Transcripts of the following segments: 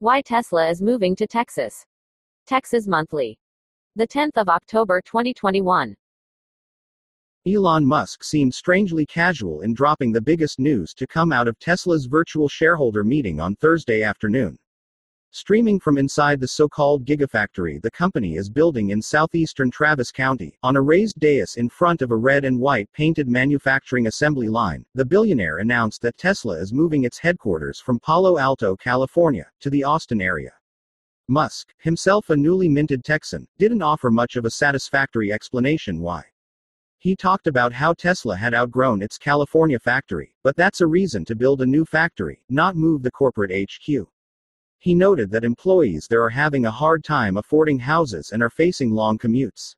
Why Tesla is moving to Texas. Texas Monthly. The 10th of October 2021. Elon Musk seemed strangely casual in dropping the biggest news to come out of Tesla's virtual shareholder meeting on Thursday afternoon. Streaming from inside the so called Gigafactory the company is building in southeastern Travis County, on a raised dais in front of a red and white painted manufacturing assembly line, the billionaire announced that Tesla is moving its headquarters from Palo Alto, California, to the Austin area. Musk, himself a newly minted Texan, didn't offer much of a satisfactory explanation why. He talked about how Tesla had outgrown its California factory, but that's a reason to build a new factory, not move the corporate HQ. He noted that employees there are having a hard time affording houses and are facing long commutes.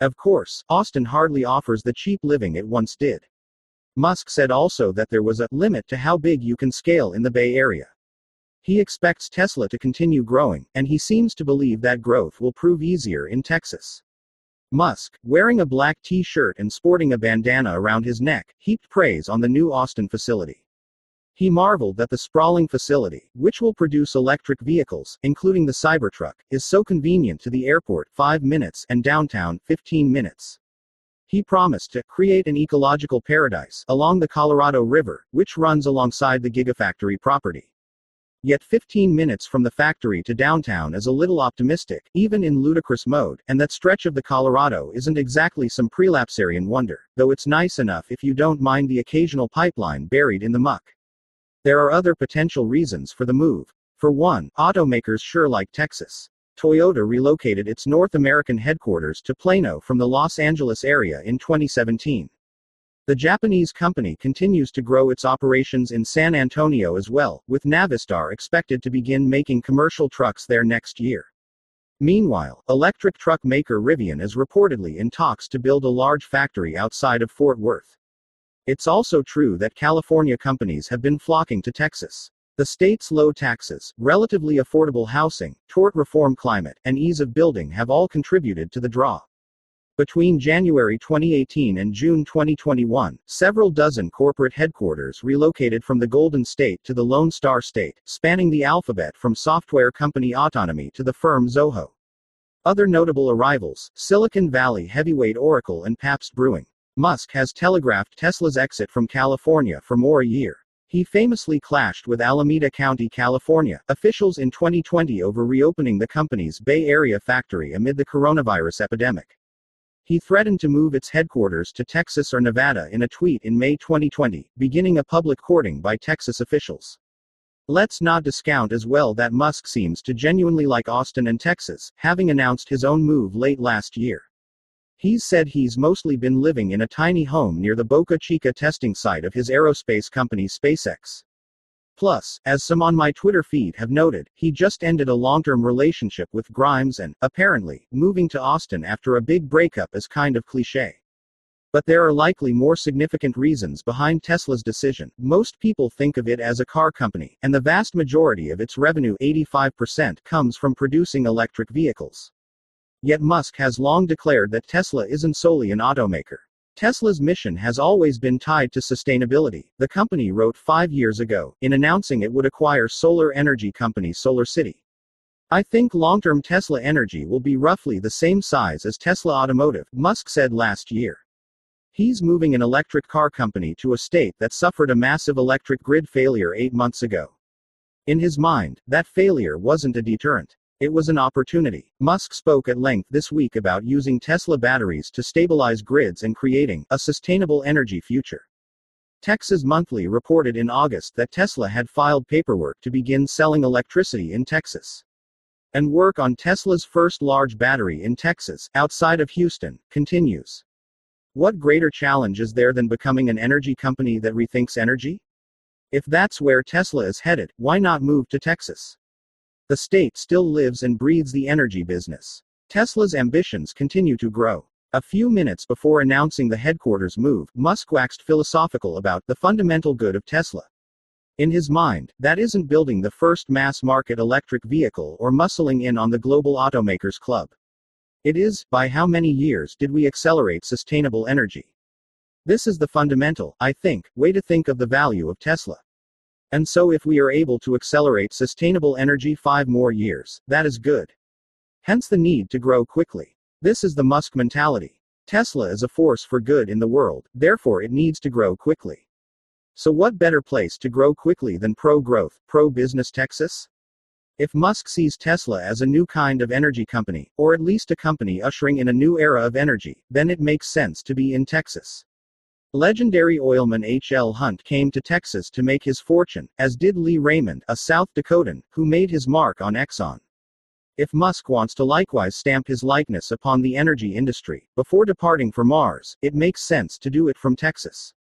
Of course, Austin hardly offers the cheap living it once did. Musk said also that there was a limit to how big you can scale in the Bay Area. He expects Tesla to continue growing, and he seems to believe that growth will prove easier in Texas. Musk, wearing a black t shirt and sporting a bandana around his neck, heaped praise on the new Austin facility. He marveled that the sprawling facility, which will produce electric vehicles, including the Cybertruck, is so convenient to the airport 5 minutes and downtown 15 minutes. He promised to create an ecological paradise along the Colorado River, which runs alongside the Gigafactory property. Yet 15 minutes from the factory to downtown is a little optimistic, even in ludicrous mode, and that stretch of the Colorado isn't exactly some prelapsarian wonder, though it's nice enough if you don't mind the occasional pipeline buried in the muck. There are other potential reasons for the move. For one, automakers sure like Texas. Toyota relocated its North American headquarters to Plano from the Los Angeles area in 2017. The Japanese company continues to grow its operations in San Antonio as well, with Navistar expected to begin making commercial trucks there next year. Meanwhile, electric truck maker Rivian is reportedly in talks to build a large factory outside of Fort Worth. It's also true that California companies have been flocking to Texas. The state's low taxes, relatively affordable housing, tort reform climate, and ease of building have all contributed to the draw. Between January 2018 and June 2021, several dozen corporate headquarters relocated from the Golden State to the Lone Star State, spanning the alphabet from software company Autonomy to the firm Zoho. Other notable arrivals Silicon Valley heavyweight Oracle and Pabst Brewing. Musk has telegraphed Tesla's exit from California for more a year. He famously clashed with Alameda County, California, officials in 2020 over reopening the company's Bay Area factory amid the coronavirus epidemic. He threatened to move its headquarters to Texas or Nevada in a tweet in May 2020, beginning a public courting by Texas officials. Let's not discount as well that Musk seems to genuinely like Austin and Texas, having announced his own move late last year. He's said he's mostly been living in a tiny home near the Boca Chica testing site of his aerospace company SpaceX. Plus, as some on my Twitter feed have noted, he just ended a long term relationship with Grimes and, apparently, moving to Austin after a big breakup is kind of cliche. But there are likely more significant reasons behind Tesla's decision. Most people think of it as a car company, and the vast majority of its revenue, 85%, comes from producing electric vehicles. Yet Musk has long declared that Tesla isn't solely an automaker. Tesla's mission has always been tied to sustainability, the company wrote five years ago, in announcing it would acquire solar energy company SolarCity. I think long term Tesla Energy will be roughly the same size as Tesla Automotive, Musk said last year. He's moving an electric car company to a state that suffered a massive electric grid failure eight months ago. In his mind, that failure wasn't a deterrent. It was an opportunity. Musk spoke at length this week about using Tesla batteries to stabilize grids and creating a sustainable energy future. Texas Monthly reported in August that Tesla had filed paperwork to begin selling electricity in Texas. And work on Tesla's first large battery in Texas, outside of Houston, continues. What greater challenge is there than becoming an energy company that rethinks energy? If that's where Tesla is headed, why not move to Texas? The state still lives and breathes the energy business. Tesla's ambitions continue to grow. A few minutes before announcing the headquarters move, Musk waxed philosophical about the fundamental good of Tesla. In his mind, that isn't building the first mass market electric vehicle or muscling in on the global automakers club. It is, by how many years did we accelerate sustainable energy? This is the fundamental, I think, way to think of the value of Tesla. And so, if we are able to accelerate sustainable energy five more years, that is good. Hence the need to grow quickly. This is the Musk mentality. Tesla is a force for good in the world, therefore, it needs to grow quickly. So, what better place to grow quickly than pro growth, pro business Texas? If Musk sees Tesla as a new kind of energy company, or at least a company ushering in a new era of energy, then it makes sense to be in Texas. Legendary oilman H.L. Hunt came to Texas to make his fortune, as did Lee Raymond, a South Dakotan, who made his mark on Exxon. If Musk wants to likewise stamp his likeness upon the energy industry, before departing for Mars, it makes sense to do it from Texas.